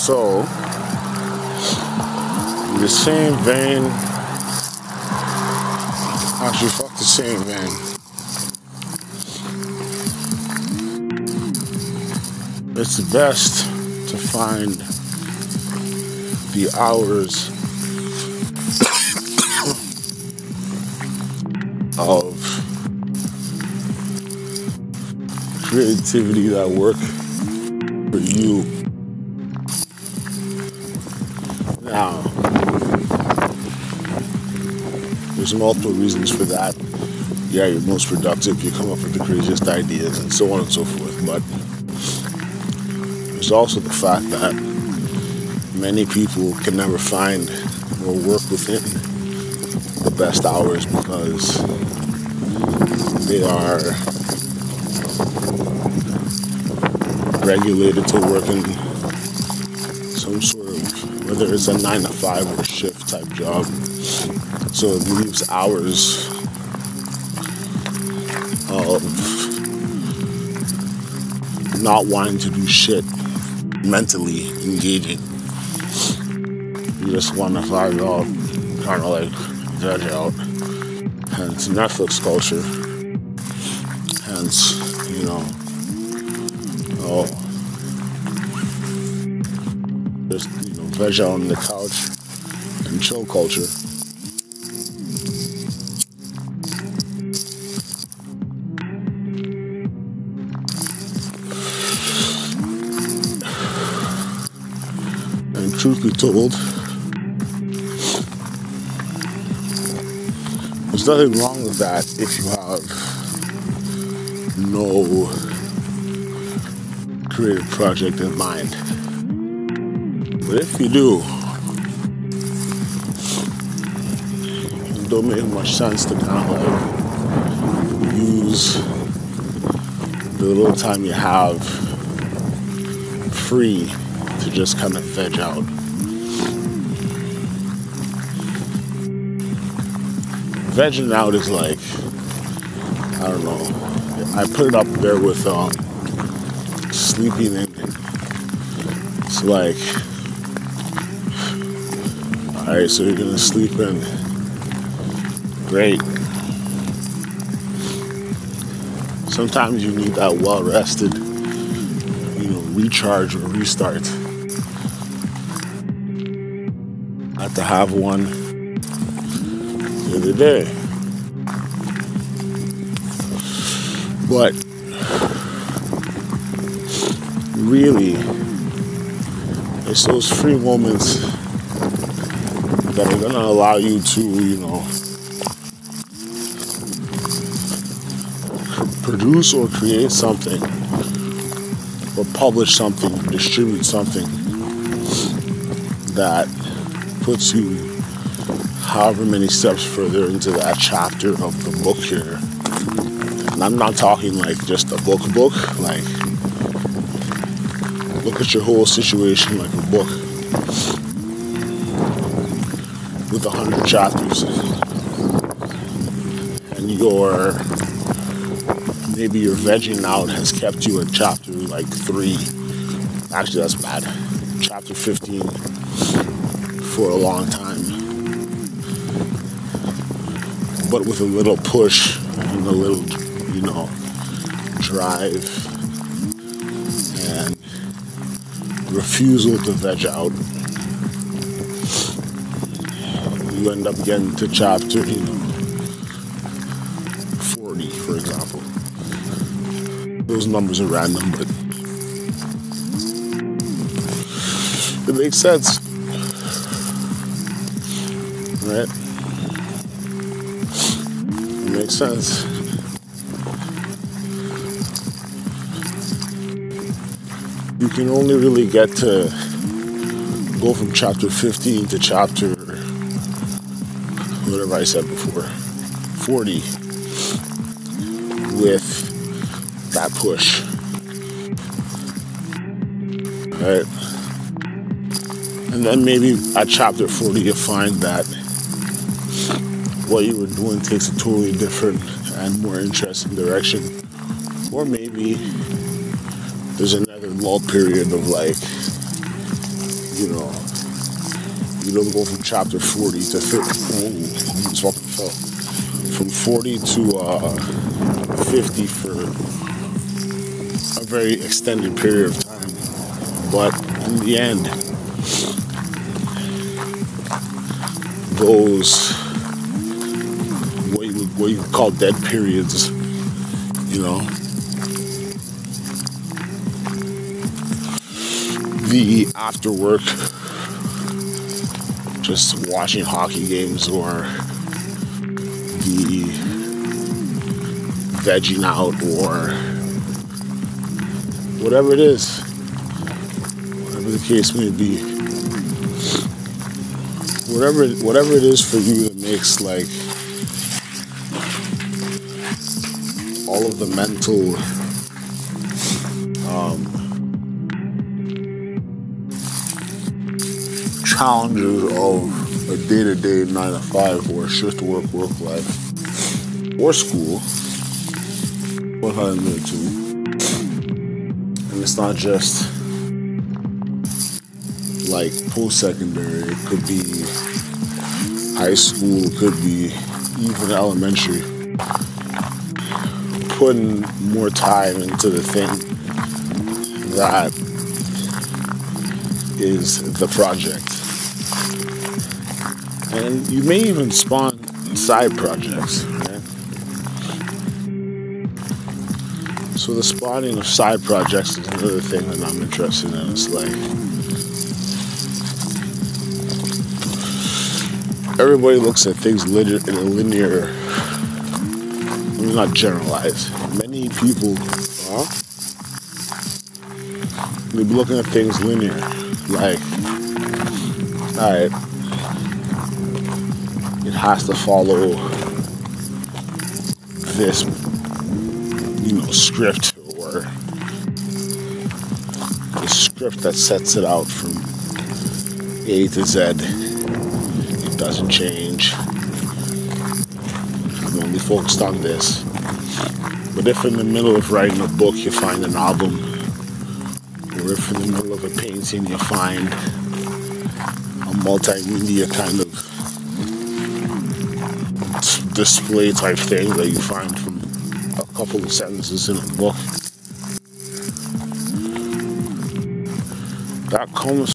So, the same vein, actually, fuck the same vein. It's best to find the hours of creativity that work for you. Now, there's multiple reasons for that. Yeah, you're most productive, you come up with the craziest ideas, and so on and so forth. But there's also the fact that many people can never find or work within the best hours because they are regulated to work in some sort whether it's a nine to five or shift type job. So it leaves hours of not wanting to do shit mentally engaging. You just want to find out, kind of like veg out. Hence Netflix culture. Hence, you know, veg out on the couch and chill culture. And truth be told, there's nothing wrong with that if you have no creative project in mind. But if you do, it don't make much sense to kind of like use the little time you have free to just kind of veg out. Vegging out is like, I don't know. I put it up there with um, sleeping in. It's like, alright, so you're gonna sleep in. Great. Sometimes you need that well rested, you know, recharge or restart. I had to have one the other day. But really, it's those free moments that are gonna allow you to, you know, produce or create something, or publish something, distribute something that puts you however many steps further into that chapter of the book here. And I'm not talking like just a book book, like look at your whole situation like a book with a hundred chapters. And your maybe your vegging out has kept you at chapter like three. Actually that's bad. Chapter fifteen for a long time. But with a little push and a little, you know, drive and refusal to veg out, you end up getting to chapter, you know, 40, for example. Those numbers are random, but it makes sense. Right? It makes sense. You can only really get to go from chapter 15 to chapter whatever I said before 40 with that push. All right? And then maybe at chapter 40 you find that what you were doing takes a totally different and more interesting direction. Or maybe there's another lull period of like you know, you don't go from chapter 40 to 50. Fucking fell. From 40 to uh, 50 for a very extended period of time. But in the end, those what you, what you call dead periods, you know, the after work, just watching hockey games or the vegging out or whatever it is, whatever the case may be, whatever whatever it is for you that makes like all of the mental um, challenges of a day-to-day nine to five or shift work work life or school. What I'm too. And it's not just like post-secondary. It could be high school it could be even elementary. Putting more time into the thing that is the project and you may even spawn side projects. So the spawning of side projects is another thing that I'm interested in. It's like everybody looks at things in a linear. Not generalize. Many people are. Be looking at things linear. Like, all right, it has to follow this, you know, script or the script that sets it out from A to Z. It doesn't change. I'm only focused on this. But if in the middle of writing a book you find an album, or if in the middle of a painting you find a multimedia kind of display type thing that you find from a couple of sentences in a book. That comes